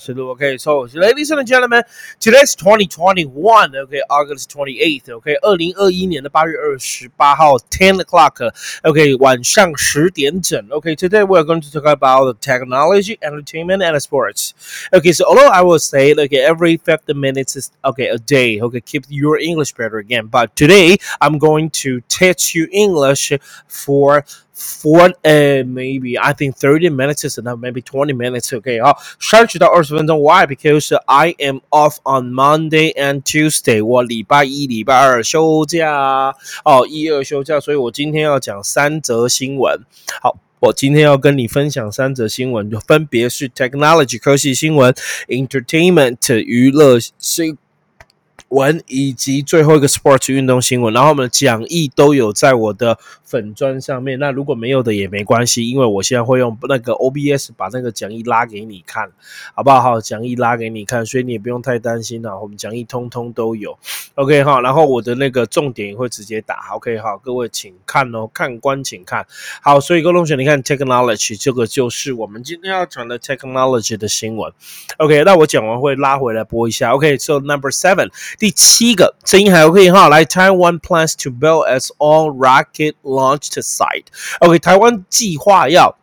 Okay, so ladies and gentlemen, today's 2021. Okay, August 28th. Okay, 二零二一年的八月二十八号，ten o'clock. Okay, 晚上十点整。Okay, today we're going to talk about technology, entertainment, and sports. Okay, so although I will say like every 50 minutes is okay a day. Okay, keep your English better again. But today I'm going to teach you English for for uh maybe I think 30 minutes is enough, maybe 20 minutes. Okay, 好，三十到二十分钟。Why? Because I am off on Monday and Tuesday. 我礼拜一、礼拜二休假哦，一二休假，所以我今天要讲三则新闻。好。我今天要跟你分享三则新闻，就分别是 technology 科技新闻、entertainment 娱乐新 文以及最后一个 sports 运动新闻，然后我们的讲义都有在我的粉砖上面。那如果没有的也没关系，因为我现在会用那个 OBS 把那个讲义拉给你看，好不好？好，讲义拉给你看，所以你也不用太担心了。我们讲义通通都有，OK 哈。然后我的那个重点也会直接打，OK 好，各位请看哦，看官请看好。所以各位同学，你看 technology 这个就是我们今天要讲的 technology 的新闻，OK。那我讲完会拉回来播一下，OK。So number seven。第七个声音还 OK 哈，来，Taiwan plans to build its own rocket launch site。OK，台湾计划要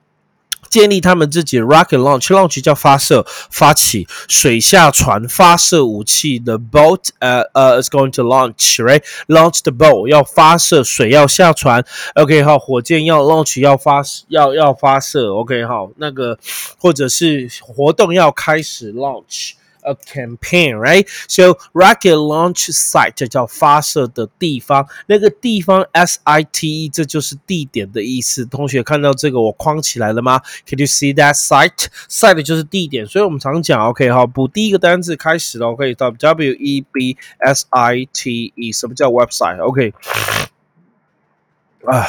建立他们自己的 rocket launch，launch 叫发射、发起水下船发射武器的 boat，呃呃，is going to launch，right？launch the boat 要发射水要下船，OK 好，火箭要 launch 要发要要发射，OK 好，那个或者是活动要开始 launch。A campaign, right? So rocket launch site 这叫发射的地方，那个地方 S I T E 这就是地点的意思。同学看到这个我框起来了吗？Can you see that site? Site 就是地点，所以我们常讲 OK 好，补第一个单词开始了，可以到 W E B S I T E，什么叫 website？OK 啊。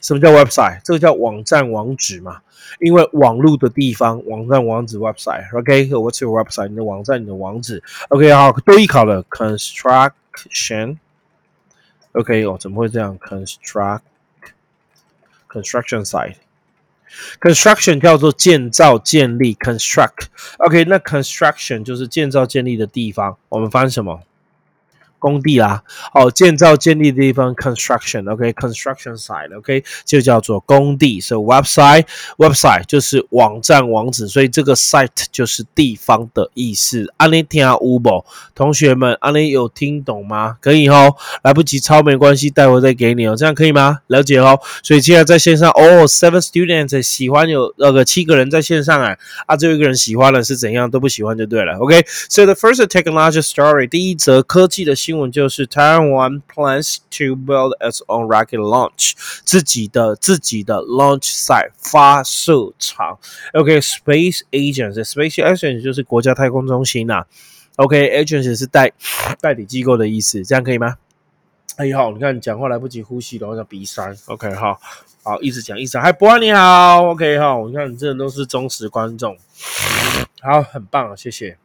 什么叫 website？这个叫网站网址嘛？因为网络的地方，网站网址 website。OK，what's your website？你的网站，你的网址。OK，好，多一考了 construction。OK，哦，怎么会这样？construct construction site。construction 叫做建造、建立。construct。OK，那 construction 就是建造、建立的地方。我们翻什么？工地啦，哦，建造建立的地方，construction，OK，construction site，OK，就叫做工地。So website，website 就是网站网址，所以这个 site 就是地方的意思。阿你听有无？同学们，阿你有听懂吗？可以哦，来不及抄没关系，待会再给你哦，这样可以吗？了解哦。所以现在在线上，哦，seven students 喜欢有那个七个人在线上啊，啊，最后一个人喜欢了是怎样？都不喜欢就对了。OK，So the first technology story，第一则科技的。新闻就是 Taiwan plans to build its own rocket launch，自己的自己的 launch site 发射场。OK，Space Agency，Space Agency 就是国家太空中心呐。OK，Agency 是代代理机构的意思，这样可以吗？哎好，你看你讲话来不及呼吸的话叫鼻塞。OK，好好一直讲一直讲。嗨，博你好。OK，好，你看你这人都是忠实观众，好，很棒，谢谢。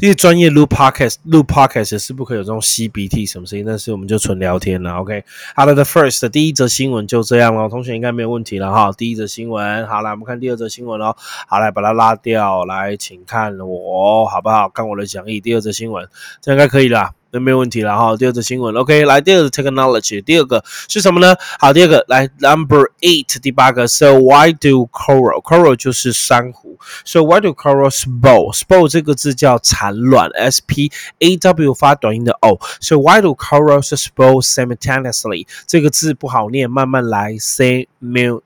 因为专业录 podcast 录 podcast 是不可以有这种吸鼻涕什么声音，但是我们就纯聊天了。OK，好了，The first 第一则新闻就这样了，同学应该没有问题了哈。第一则新闻，好来我们看第二则新闻喽。好来把它拉掉，来请看我好不好？看我的讲义。第二则新闻，这应该可以啦。那没有问题了哈。第二则新闻，OK，来第二个 technology，第二个是什么呢？好，第二个来 number eight，第八个，So why do coral？coral 就是珊瑚，So why do coral spoil spoil 这个字叫产卵，S P A W 发短音的 O，So why do corals spoil simultaneously？这个字不好念，慢慢来，simul。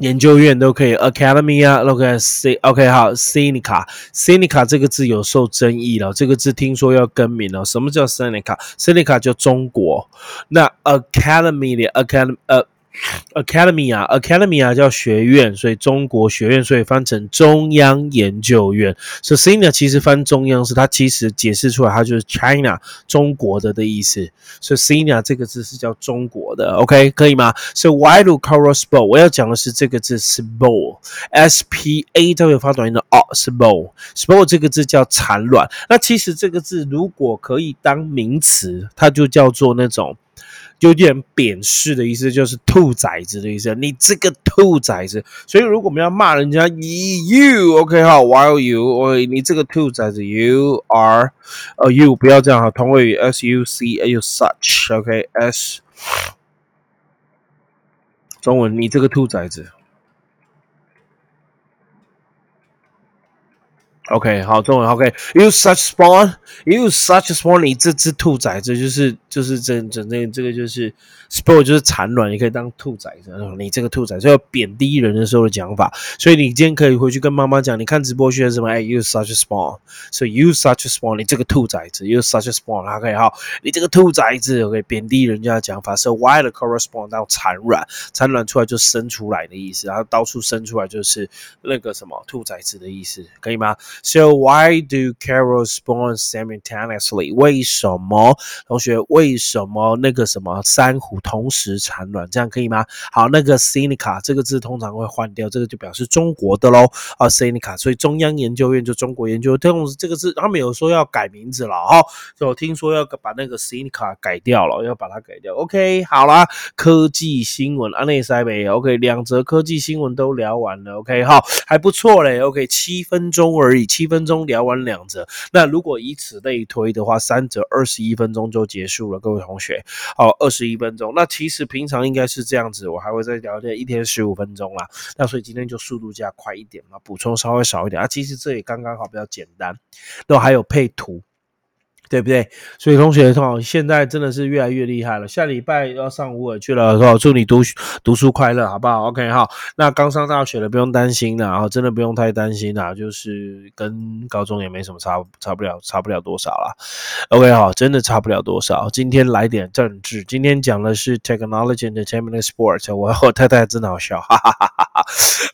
研究院都可以，academy 啊，OK，C OK 好，Seneca，Seneca 这个字有受争议了，这个字听说要更名了。什么叫 Seneca？Seneca 叫中国，那 academy 的 academy 呃 Academy 啊，Academy 啊叫学院，所以中国学院，所以翻成中央研究院。所以 Sina 其实翻中央是它其实解释出来，它就是 China 中国的的意思。所以 Sina 这个字是叫中国的，OK 可以吗？所以 Why do coral spoil？我要讲的是这个字 spoil，S P A 都有发短音的哦，spoil，spoil 这个字叫产卵。那其实这个字如果可以当名词，它就叫做那种。有点贬视的意思，就是兔崽子的意思。你这个兔崽子，所以如果我们要骂人家，you，OK 哈，while you，喂，你这个兔崽子，you are，呃，you 不要这样哈，同位语，s u c a，you such，OK，s，中文，你这个兔崽子。OK，好，中文 OK，you such spawn，you such spawn，你这只兔崽子就是就是整整那这个就是 spawn 就是产卵，你可以当兔崽子，你这个兔崽子要贬低人的时候的讲法，所以你今天可以回去跟妈妈讲，你看直播学什么？哎，you such spawn，所以 you such spawn，你这个兔崽子，you such spawn，OK，好，你这个兔崽子，OK，贬低人家的讲法。So why the correspond 到产卵，产卵出来就生出来的意思，然后到处生出来就是那个什么兔崽子的意思，可以吗？？So why do carols spawn simultaneously？为什么同学？为什么那个什么珊瑚同时产卵？这样可以吗？好，那个 Seneca 这个字通常会换掉，这个就表示中国的喽。啊，Seneca，所以中央研究院就中国研究。同时这个字他们有说要改名字了哈，就听说要把那个 Seneca 改掉了，要把它改掉。OK，好啦，科技新闻安内塞北 OK，两则科技新闻都聊完了。OK，好，还不错嘞。OK，七分钟而已。七分钟聊完两折，那如果以此类推的话，三折二十一分钟就结束了。各位同学，好，二十一分钟。那其实平常应该是这样子，我还会再聊天，一天十五分钟啦。那所以今天就速度加快一点嘛，补充稍微少一点啊。其实这也刚刚好，比较简单，然后还有配图。对不对？所以同学哈，现在真的是越来越厉害了。下礼拜要上五尔去了，是吧？祝你读读书快乐，好不好？OK 哈。那刚上大学的不用担心了，啊，真的不用太担心了，就是跟高中也没什么差，差不了，差不了多少了。OK 哈，真的差不了多少。今天来点政治，今天讲的是 technology entertainment sport。我 我太太真的好笑，哈哈哈哈。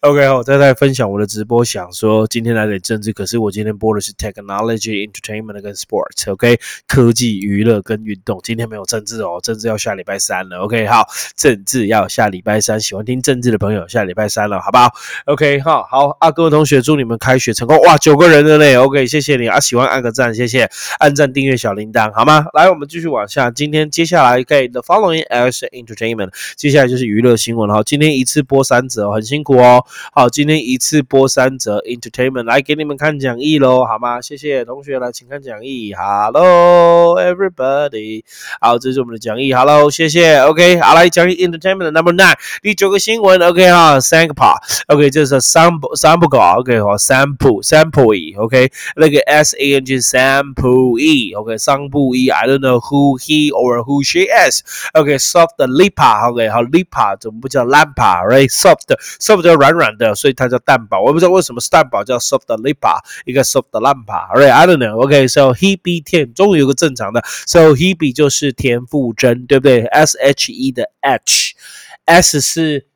OK 哈，我太太分享我的直播，想说今天来点政治，可是我今天播的是 technology entertainment 跟 sports。OK。科技娱乐跟运动，今天没有政治哦，政治要下礼拜三了。OK，好，政治要下礼拜三，喜欢听政治的朋友下礼拜三了，好不好？OK，好好啊，各位同学，祝你们开学成功！哇，九个人了嘞，OK，谢谢你啊，喜欢按个赞，谢谢，按赞订阅小铃铛，好吗？来，我们继续往下，今天接下来可以 The following is entertainment，接下来就是娱乐新闻哈，今天一次播三则，很辛苦哦。好，今天一次播三则 entertainment，来给你们看讲义喽，好吗？谢谢同学来，请看讲义，Hello。Hello, everybody！好，这是我们的讲义。Hello，谢谢。OK，好来讲义 Entertainment Number Nine，第九个新闻。OK 哈，Sample。OK，这是 sample sample 稿。OK 好，sample sample e。OK，那个 S A N G sample e。OK，桑布伊。I don't know who he or who she is。OK，soft lipa。OK，好，lipa 怎么不叫 lampa？Right，soft，soft 叫软软的，所以它叫蛋堡。我不知道为什么蛋堡叫 soft lipa，一个 soft lampa。Right，I don't know。OK，so he be 终于有个正常的，so Hebe 就是田馥甄，对不对？S H E 的 H，S 是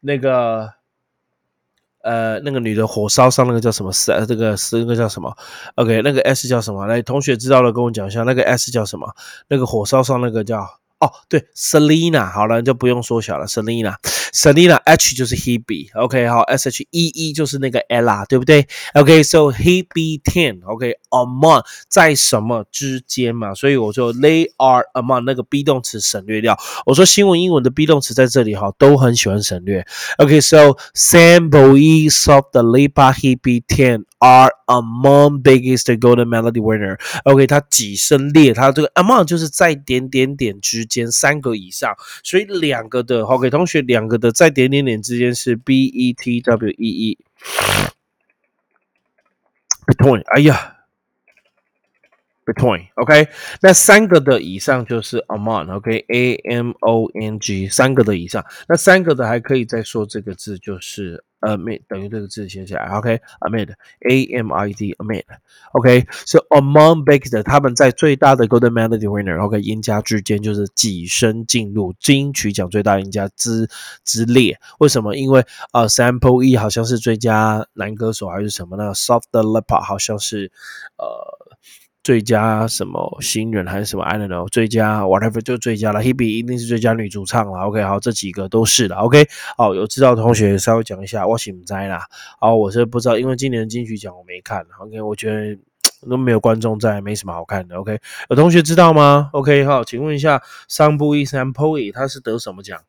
那个呃那个女的火烧伤那个叫什么？是呃这个是那个叫什么？OK，那个 S 叫什么？来，同学知道了跟我讲一下，那个 S 叫什么？那个火烧伤那个叫。哦，对，Selina，好了，就不用缩小了，Selina，Selina，H 就是 Hebe，OK，好，S H E E 就是那个 Ella，对不对？OK，so Hebe ten，OK，among 在什么之间嘛？所以我说 they are among 那个 be 动词省略掉。我说新闻英文的 be 动词在这里哈，都很喜欢省略。OK，so Sam Bowie of the Lipa Hebe ten。Are among biggest golden melody winner。OK，它几声列，它这个 among 就是在点点点之间三个以上，所以两个的 OK 同学两个的在点点点之间是 B E T W E E。Between，哎呀，between，OK，那三个的以上就是 among，OK，A M O N G，三个的以上，那三个的还可以再说这个字就是 amid 等于这个字写起来，OK，amid，A M I D，amid，OK，so among biggest，他们在最大的 Golden Melody Winner，OK，赢家之间就是跻身进入金曲奖最大赢家之之列。为什么？因为呃，Sample E 好像是最佳男歌手还是什么呢？Soft LIPA 好像是呃。最佳什么新人还是什么？I don't know。最佳 whatever 就最佳了。Hebe 一定是最佳女主唱了。OK，好，这几个都是了。OK，哦，有知道同学稍微讲一下。我醒在啦。好，我是不知道，因为今年金曲奖我没看。OK，我觉得都没有观众在，没什么好看的。OK，有同学知道吗？OK，好，请问一下，桑布伊 Sample 他是得什么奖？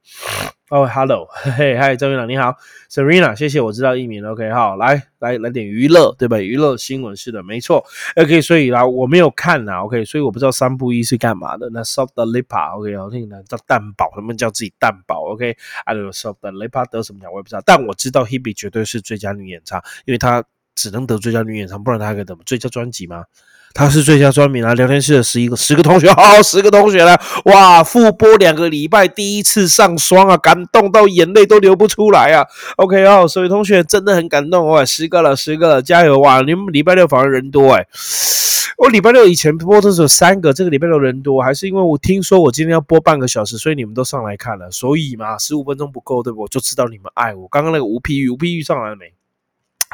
哦，Hello，嘿嘿，嗨，张院长你好，Serena，谢谢，我知道艺名，OK，好，来来来点娱乐，对吧？娱乐新闻是的，没错，OK，所以啦，我没有看呐，OK，所以我不知道三部一是干嘛的。那 Soft Lipa，OK，好听的叫蛋堡，他们叫自己蛋堡，OK，I don't know Soft Lipa 得什么奖我也不知道，但我知道 Hebe 绝对是最佳女演唱，因为她只能得最佳女演唱，不然他可以得最佳专辑吗？他是最佳专名啊！聊天室的十一个十个同学，好，十个同学了，哇！复播两个礼拜，第一次上双啊，感动到眼泪都流不出来啊！OK 哦，所以同学真的很感动哦，十个了，十个了，加油哇！你们礼拜六反而人多哎，我礼拜六以前播的时候三个，这个礼拜六人多，还是因为我听说我今天要播半个小时，所以你们都上来看了，所以嘛，十五分钟不够，对不？我就知道你们爱我。刚刚那个吴碧玉，吴碧玉上来了没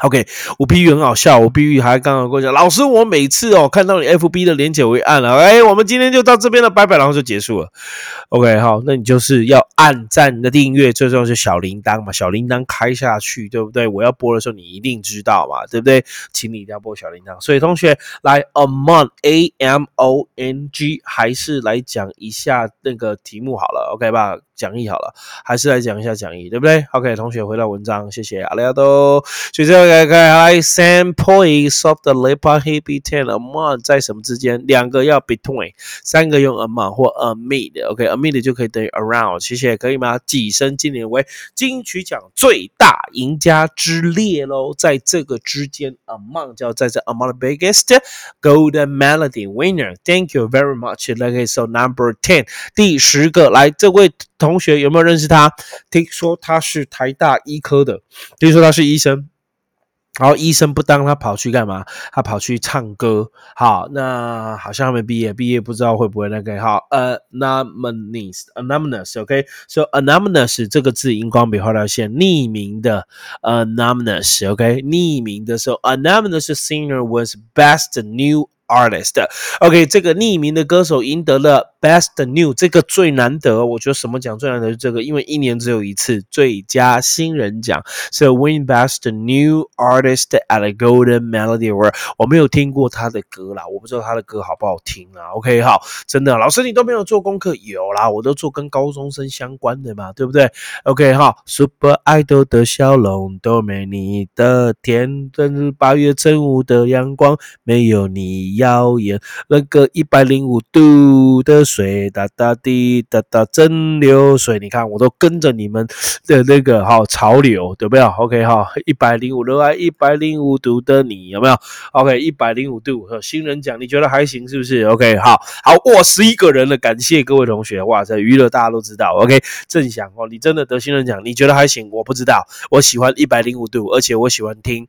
？OK，我碧玉很好笑，我碧玉还刚刚跟我讲，老师，我每次哦看到你 FB 的连结我会按了，哎，我们今天就到这边了，拜拜，然后就结束了。OK，好，那你就是要按赞的订阅，最重要是小铃铛嘛，小铃铛开下去，对不对？我要播的时候你一定知道嘛，对不对？请你一定要播小铃铛。所以同学来，among A M O N G，还是来讲一下那个题目好了，OK 吧？讲义好了，还是来讲一下讲义，对不对？OK，同学回到文章，谢谢阿里亚多。所以这个来看，I sample soft lipa happy ten among 在什么之间？两个要 between，三个用 among 或 amid，OK，amid 就可以等于 around，谢谢，可以吗？跻身今年为金曲奖最大赢家之列喽，在这个之间，among 叫在这 among the biggest golden melody winner，Thank you very much。OK，so number ten，第十个来，这位。同学有没有认识他？听说他是台大医科的，听说他是医生。然后医生不当，他跑去干嘛？他跑去唱歌。好，那好像还没毕业，毕业不知道会不会那个。好，anonymous，anonymous，OK，so anonymous 这个字荧光笔画条线，匿名的，anonymous，OK，匿名的时候，anonymous singer was best new artist，OK，这个匿名的歌手赢得了。Best New 这个最难得，我觉得什么奖最难得是这个，因为一年只有一次最佳新人奖，是 Win Best New Artist at a Golden Melody Award。我没有听过他的歌啦，我不知道他的歌好不好听啊。OK，好，真的，老师你都没有做功课，有啦，我都做跟高中生相关的嘛，对不对？OK，好，Super Idol 的笑容都没你的甜，真是八月正午的阳光没有你耀眼，那个一百零五度的。水哒哒滴哒哒真流水，你看我都跟着你们的那个哈潮流，有没有？OK 哈，一百零五热爱一百零五度的你有没有？OK 一百零五度新人奖，你觉得还行是不是？OK 好，好哇，十一个人了，感谢各位同学哇，塞娱乐大家都知道。OK 正想哦，你真的得新人奖，你觉得还行？我不知道，我喜欢一百零五度，而且我喜欢听。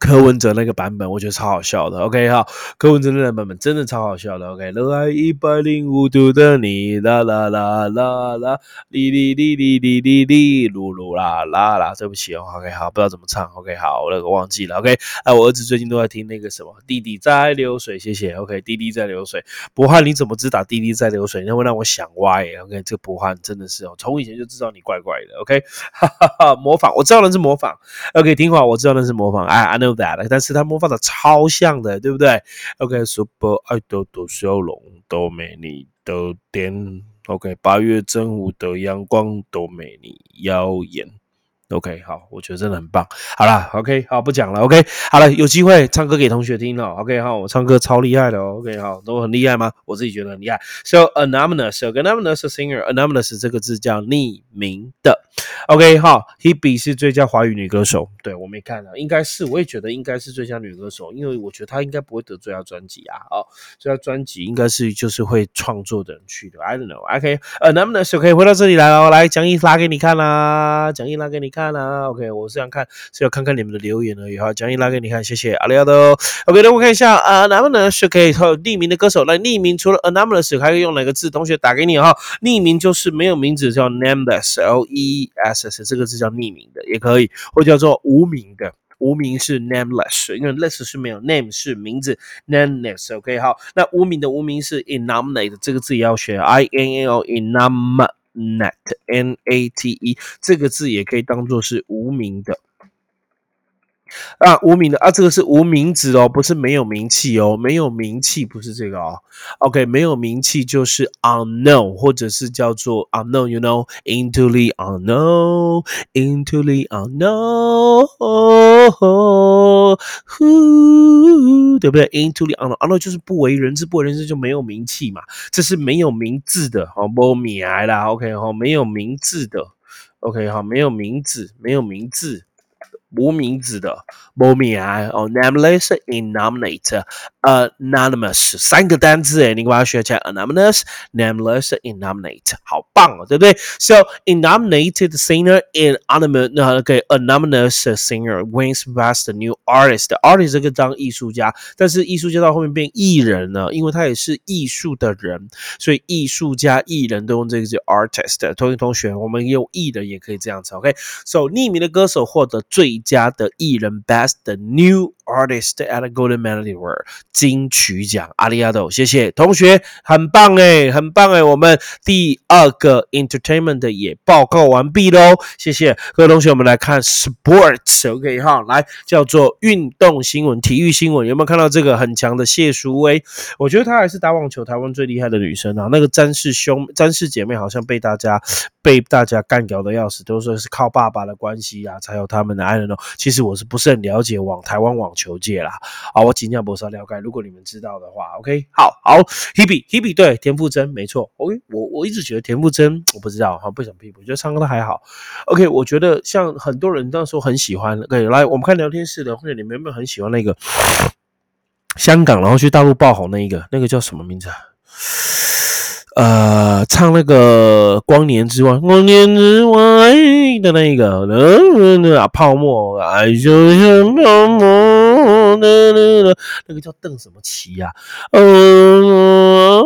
柯文哲那个版本，我觉得超好笑的。OK 哈，柯文哲那个版本真的超好笑的。OK，热爱一百零五度的你，啦啦啦啦啦，哩哩哩哩哩哩哩，噜噜啦啦啦。对不起哦，OK 好，不知道怎么唱。OK 好，那个忘记了。OK，哎，我儿子最近都在听那个什么弟弟在流水，谢谢。OK，弟弟在流水。博汉，你怎么知道弟弟在流水？那会让我想歪。OK，这个博汉真的是哦，从以前就知道你怪怪的。OK，哈哈哈，模仿，我知道那是模仿。OK，听话，我知道那是模仿。I I know。但是他模仿的超像的，对不对？OK，Super Idol 的笑容都没你的甜。OK，八月正午的阳光都没你耀眼。OK，好，我觉得真的很棒。好了，OK，好，不讲了。OK，好了，有机会唱歌给同学听哦。OK，好，我唱歌超厉害的。哦 OK，好，都很厉害吗？我自己觉得很厉害。So anonymous，anonymous singer，anonymous 这个字叫匿名的。OK，好，Hebe 是最佳华语女歌手。对我没看啊，应该是，我也觉得应该是最佳女歌手，因为我觉得她应该不会得最佳专辑啊。哦，最佳专辑应该是就是会创作的人去的。I don't know。OK，anonymous 可以回到这里来哦，来讲义拉给你看啦，讲义拉给你。看啊。OK，我是想看是要看看你们的留言而已。哈，讲义拉给你看，谢谢阿里亚多。OK，那我看一下啊，Anonymous 可以和匿名的歌手来匿名，除了 Anonymous 还可以用哪个字？同学打给你哈，匿名就是没有名字，叫 Nameless，L E S S，这个字叫匿名的也可以，或叫做无名的。无名是 nameless，因为 less 是没有，name 是名字，nameless。OK，好，那无名的无名是 innominate，这个字也要学，I N N O Nat，N-A-T-E，这个字也可以当做是无名的。啊，无名的啊，这个是无名指哦，不是没有名气哦，没有名气不是这个哦。OK，没有名气就是 unknown，或者是叫做 unknown，you know，into the unknown，into the unknown，对不对？into the unknown，unknown 就是不为人知，不为人知就没有名气嘛，这是没有名字的，好，不名啦，OK，好，没有名字的，OK，好，没有名字，没有名字。无名字的，无名啊，哦，nameless, innominate, anonymous，三个单字诶，你把它学起来，anonymous, nameless, innominate，好棒哦，对不对？So innominated singer in anonymous，那 OK，anonymous singer wins best new artist。artist 这个当艺术家，但是艺术家到后面变艺人了，因为他也是艺术的人，所以艺术家、艺人都用这个字 artist。同学同学，我们用艺人也可以这样子，OK？So 匿名的歌手获得最家的艺人 Best New Artist at a Golden Melody Award 金曲奖，阿里亚豆，谢谢同学，很棒哎，很棒哎，我们第二个 Entertainment 也报告完毕喽，谢谢各位同学，我们来看 Sports，OK 哈，来叫做运动新闻、体育新闻，有没有看到这个很强的谢淑薇？我觉得她还是打网球台湾最厉害的女生啊，那个詹氏兄、詹氏姐妹好像被大家被大家干掉的要死，都说是靠爸爸的关系啊，才有他们的爱人哦。其实我是不是很了解网台湾网球界啦？啊，我尽量不是了解。如果你们知道的话，OK，好好，Hebe Hebe 对田馥甄没错。OK，我我一直觉得田馥甄我不知道哈，不想批评，我觉得唱歌都还好。OK，我觉得像很多人那时候很喜欢。OK，来我们看聊天室的，或者你们有没有很喜欢那个香港然后去大陆爆红那一个？那个叫什么名字啊？呃，唱那个光年之外，光年之外的那个，啊，泡沫，爱就像泡沫，那那、那，那个叫邓什么奇呀？呃，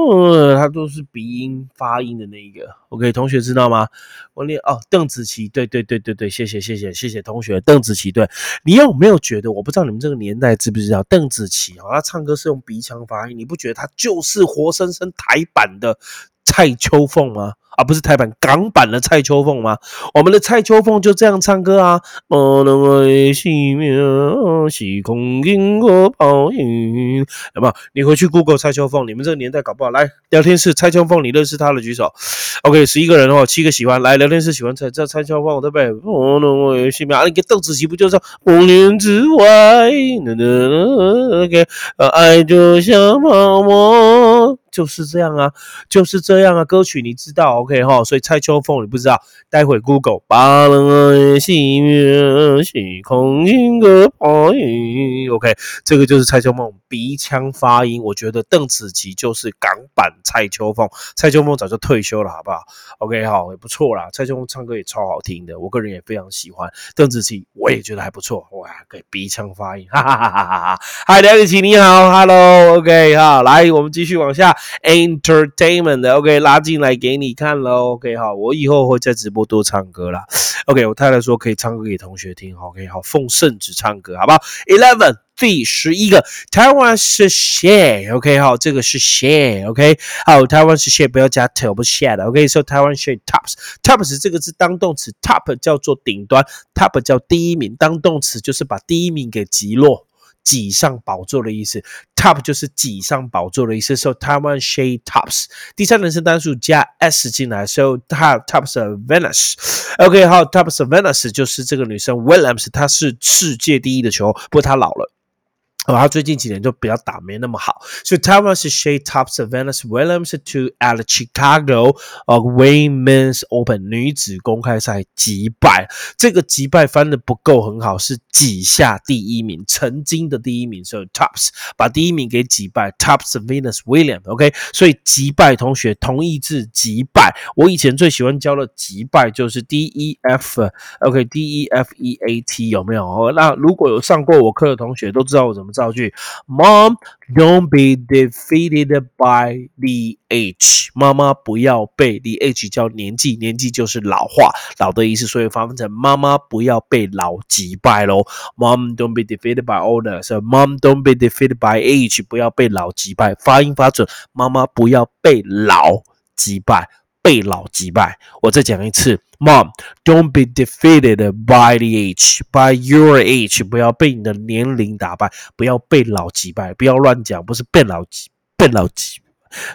他都是鼻音发音的那一个。OK，同学知道吗？我念哦，邓紫棋，对对对对对，谢谢谢谢谢谢同学，邓紫棋，对你有没有觉得？我不知道你们这个年代知不知道邓紫棋啊？她唱歌是用鼻腔发音，你不觉得她就是活生生台版的蔡秋凤吗？啊，不是台版港版的蔡秋凤吗？我们的蔡秋凤就这样唱歌啊。有没有？你回去 Google 蔡秋凤，你们这个年代搞不好来聊天室，蔡秋凤，你认识她的举手。OK，十一个人哦，七个喜欢来聊天室喜欢蔡这蔡秋凤，对不对？我西啊，你给邓紫棋不就是五年之外？OK，爱就像泡沫。就是这样啊，就是这样啊，歌曲你知道，OK 哈，所以蔡秋凤你不知道，待会 Google。OK，这个就是蔡秋凤鼻腔发音，我觉得邓紫棋就是港版蔡秋凤，蔡秋凤早就退休了，好不好？OK 好，也不错啦，蔡秋凤唱歌也超好听的，我个人也非常喜欢邓紫棋，我也觉得还不错，哇，可以鼻腔发音，哈哈哈哈哈哈。嗨，梁子琪你好，Hello，OK 好，来我们继续往下。Entertainment 的。OK 拉进来给你看喽，OK 好，我以后会在直播多唱歌啦。OK，我太太说可以唱歌给同学听，OK 好，奉圣旨唱歌，好不好？Eleven 第十一个，台湾是 share，OK 好，这个是 share，OK 好，台湾是 share，不要加 top，不 share 的，OK，所以台湾 share tops，tops 这个是当动词，top 叫做顶端，top 叫第一名，当动词就是把第一名给击落。挤上宝座的意思，top 就是挤上宝座的意思。So Taiwan she tops，第三人称单数加 s 进来，So top tops Venus。OK，好，tops Venus 就是这个女生 Williams，她是世界第一的球，不过她老了。哦，他最近几年就比较打没那么好。所以 Thomas Shea tops Venus Williams to at Chicago 呃 Women's Open 女子公开赛击败。这个击败翻的不够很好，是挤下第一名，曾经的第一名。所以 tops 把第一名给击败，tops Venus Williams。OK，所以击败同学同义字击败。我以前最喜欢教的击败就是 D E F OK D E F E A T 有没有？那如果有上过我课的同学都知道我怎么。造句，Mom don't be defeated by the age。妈妈不要被 the age 叫年纪，年纪就是老化，老的意思，所以翻译成妈妈不要被老击败喽。Mom don't be defeated by older，所以 Mom don't be defeated by age，不要被老击败，发音发准，妈妈不要被老击败。被老击败。我再讲一次，Mom, don't be defeated by the age, by your age。不要被你的年龄打败，不要被老击败，不要乱讲，不是被老击，被老击，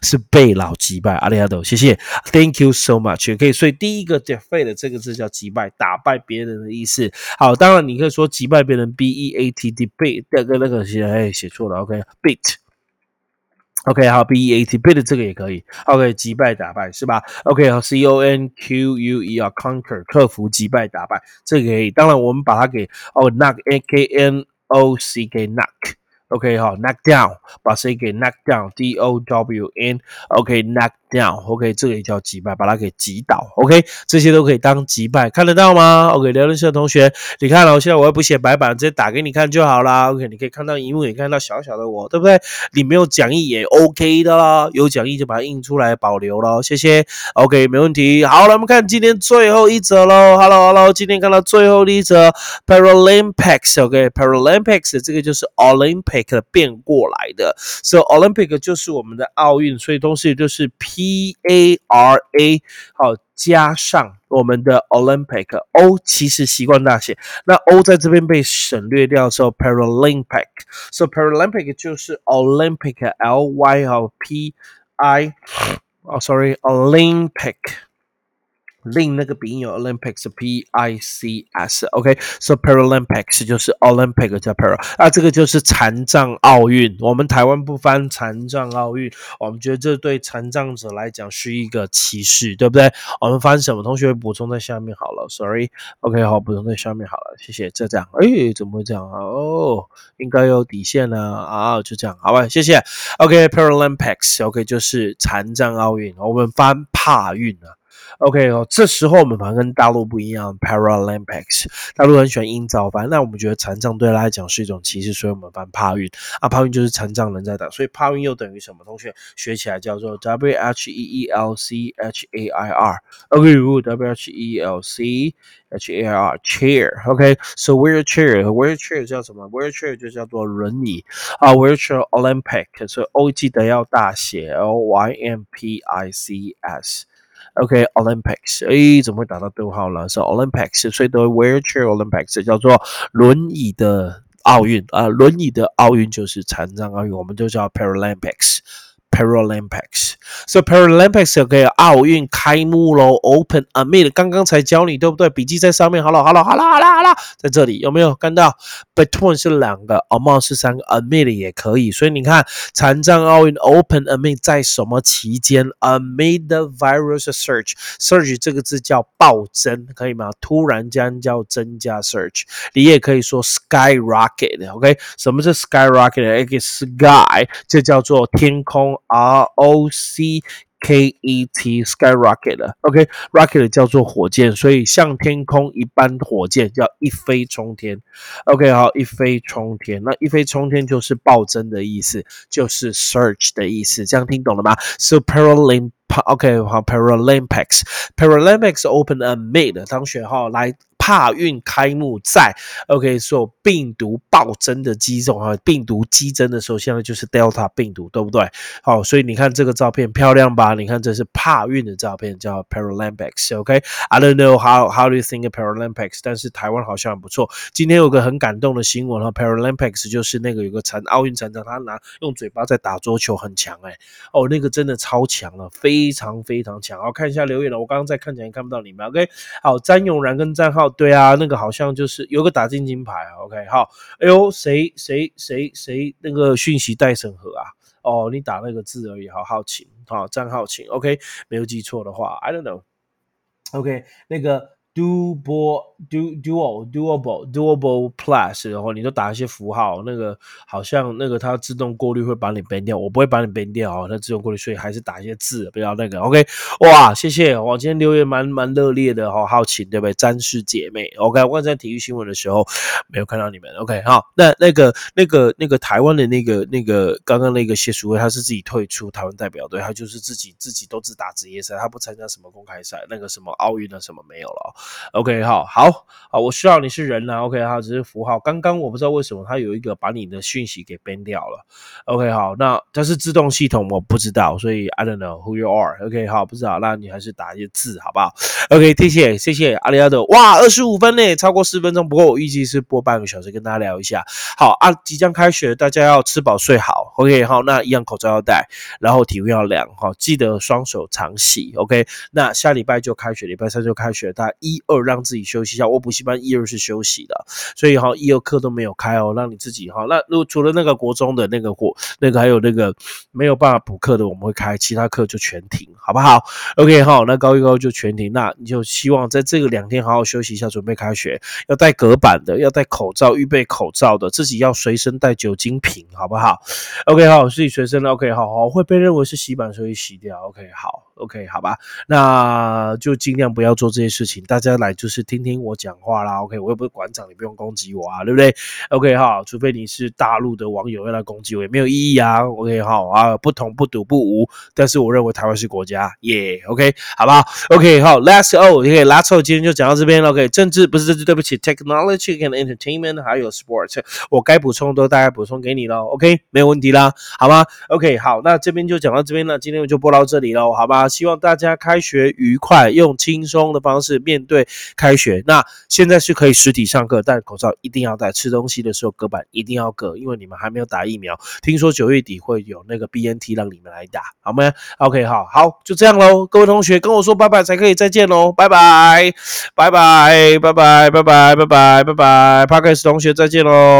是被老击败。阿里阿斗，谢谢，Thank you so much。可以，所以第一个 defeat 这个字叫击败，打败别人的意思。好，当然你可以说击败别人，b e a t debate，那个那个写哎写错了，OK，beat。OK，好，B E A T beat 这个也可以。OK，击败打败是吧？OK，好，C O N Q U E R conquer 克服击败打败这个可以。当然，我们把它给哦，knock A K N O C K knock。OK，好，knock down 把谁给 knock down？D O W n，OK，knock ok 这个也叫击败，把它给击倒。OK，这些都可以当击败，看得到吗？OK，聊天室的同学，你看了，现在我也不写白板，直接打给你看就好啦。OK，你可以看到荧幕，也看到小小的我，对不对？你没有讲义也 OK 的啦，有讲义就把它印出来保留咯。谢谢。OK，没问题。好了，我们看今天最后一则喽。Hello，Hello，今天看到最后一则 Paralympics，OK，Paralympics 这个就是 Olympic。变过来的，so Olympic 就是我们的奥运，所以东西就是 P A R A 好加上我们的 Olympic，O 其实习惯大写，那 O 在这边被省略掉之后，Paralympic，so Paralympic 就是 Olympic L Y 好 P I 哦，sorry，Olympic。 另那个鼻音有 Olympics P I C S，OK，so Paralympics 就是 Olympic 叫 Para，那这个就是残障奥运。我们台湾不翻残障奥运，我们觉得这对残障者来讲是一个歧视，对不对？我们翻什么？同学补充在下面好了，Sorry，OK，好，补充在下面好了，谢谢。就这样，哎，怎么会这样啊？哦，应该有底线了啊，就这样，好吧，谢谢。OK，Paralympics，OK 就是残障奥运，我们翻帕运啊。OK 哦，这时候我们反正跟大陆不一样，Paralympics，大陆很喜欢音造反，那我们觉得残障对他来讲是一种歧视，所以我们翻帕运啊，帕运就是残障人在打，所以帕运又等于什么？同学学起来叫做 W H E E L C H A I R，OK，W H E L C H A I R chair，OK，so wheelchair，wheelchair 叫什么？wheelchair 就叫做轮椅啊，wheelchair Olympic，所以 O 记得要大写 L Y M P I C S。OK，Olympics，哎，怎么会打到逗号了？是 Olympics，所以都 Wheelchair Olympics 叫做轮椅的奥运啊，轮椅的奥运就是残障奥运，我们就叫 Paralympics。Paralympics. So Paralympics OK，奥运开幕喽，Open amid，刚刚才教你对不对？笔记在上面。好了好了好了好了好了，在这里有没有看到？Between 是两个，among 是三个，amid 也可以。所以你看，残障奥运 Open amid 在什么期间？Amid the virus search，search 这个字叫暴增，可以吗？突然间叫增加 search，。你也可以说 skyrocket。OK，什么是 skyrocket？Sky 这叫做天空。R O C K E T skyrocket OK，rocket 叫做火箭，所以像天空一般火箭叫一飞冲天。OK，好，一飞冲天，那一飞冲天就是暴增的意思，就是 search 的意思，这样听懂了吗？So Paralympic OK，好，Paralympics，Paralympics open amid 当学号来。帕运开幕在 OK 说病毒暴增的激增啊，病毒激增的时候，现在就是 Delta 病毒，对不对？好，所以你看这个照片漂亮吧？你看这是帕运的照片，叫 Paralympics。OK，I don't know how how do you think Paralympics？但是台湾好像很不错。今天有个很感动的新闻哈，Paralympics 就是那个有个残奥运残障，他拿用嘴巴在打桌球，很强哎。哦，那个真的超强了，非常非常强。好，看一下留言了，我刚刚在看起来看不到你们。OK，好，詹永然跟詹浩。对啊，那个好像就是有个打进金牌，OK，好，哎呦，谁谁谁谁那个讯息待审核啊？哦，你打那个字而已，好好奇，好张浩请，OK，没有记错的话，I don't know，OK，那个。Doable do dual doable doable plus，然后你都打一些符号，那个好像那个它自动过滤会把你 ban 掉，我不会把你 ban 掉哦，它自动过滤，所以还是打一些字，不要那个 OK，哇，谢谢，我今天留言蛮蛮热烈的哈，好奇对不对？詹氏姐妹，OK，我在体育新闻的时候没有看到你们，OK，好，那那个那个那个台湾的那个那个刚刚那个谢淑薇，她是自己退出台湾代表队，她就是自己自己都只打职业赛，她不参加什么公开赛，那个什么奥运的什么没有了。OK，好，好，好，我需要你是人啊。OK，好，只是符号。刚刚我不知道为什么它有一个把你的讯息给编掉了。OK，好，那它是自动系统，我不知道，所以 I don't know who you are。OK，好，不知道，那你还是打一些字好不好？OK，谢谢，谢谢阿里阿的。哇，二十五分呢，超过四分钟，不过我预计是播半个小时，跟大家聊一下。好啊，即将开学，大家要吃饱睡好。OK，好，那一样口罩要戴，然后体温要量，好，记得双手常洗。OK，那下礼拜就开学，礼拜三就开学，大家一一二让。自己休息一下。我补习班一二是休息的，所以哈一二课都没有开哦，让你自己哈。那如果除了那个国中的那个国那个还有那个没有办法补课的，我们会开，其他课就全停，好不好？OK 哈，那高一高就全停。那你就希望在这个两天好好休息一下，准备开学。要戴隔板的，要戴口罩，预备口罩的，自己要随身带酒精瓶，好不好？OK 好，自己随身的 OK 好好会被认为是洗板，所以洗掉。OK 好，OK 好吧，那就尽量不要做这些事情。大家来。就是听听我讲话啦，OK，我又不是馆长，你不用攻击我啊，对不对？OK 哈，除非你是大陆的网友要来攻击我，也没有意义啊，OK 哈啊，不同不赌不无，但是我认为台湾是国家，耶，OK，好不好？OK 好，Last O，OK，Last O，今天就讲到这边了，OK，政治不是政治，对不起，Technology and Entertainment 还有 Sports，我该补充都大概补充给你了，OK，没有问题啦，好吗？OK 好，那这边就讲到这边了，今天就播到这里喽，好吧？希望大家开学愉快，用轻松的方式面对。开学，那现在是可以实体上课，但口罩一定要戴。吃东西的时候隔板一定要隔，因为你们还没有打疫苗。听说九月底会有那个 BNT 让你们来打，好吗？OK，好好就这样喽。各位同学跟我说拜拜才可以再见喽，拜拜，拜拜，拜拜，拜拜，拜拜，拜拜 p a r k e s 同学再见喽。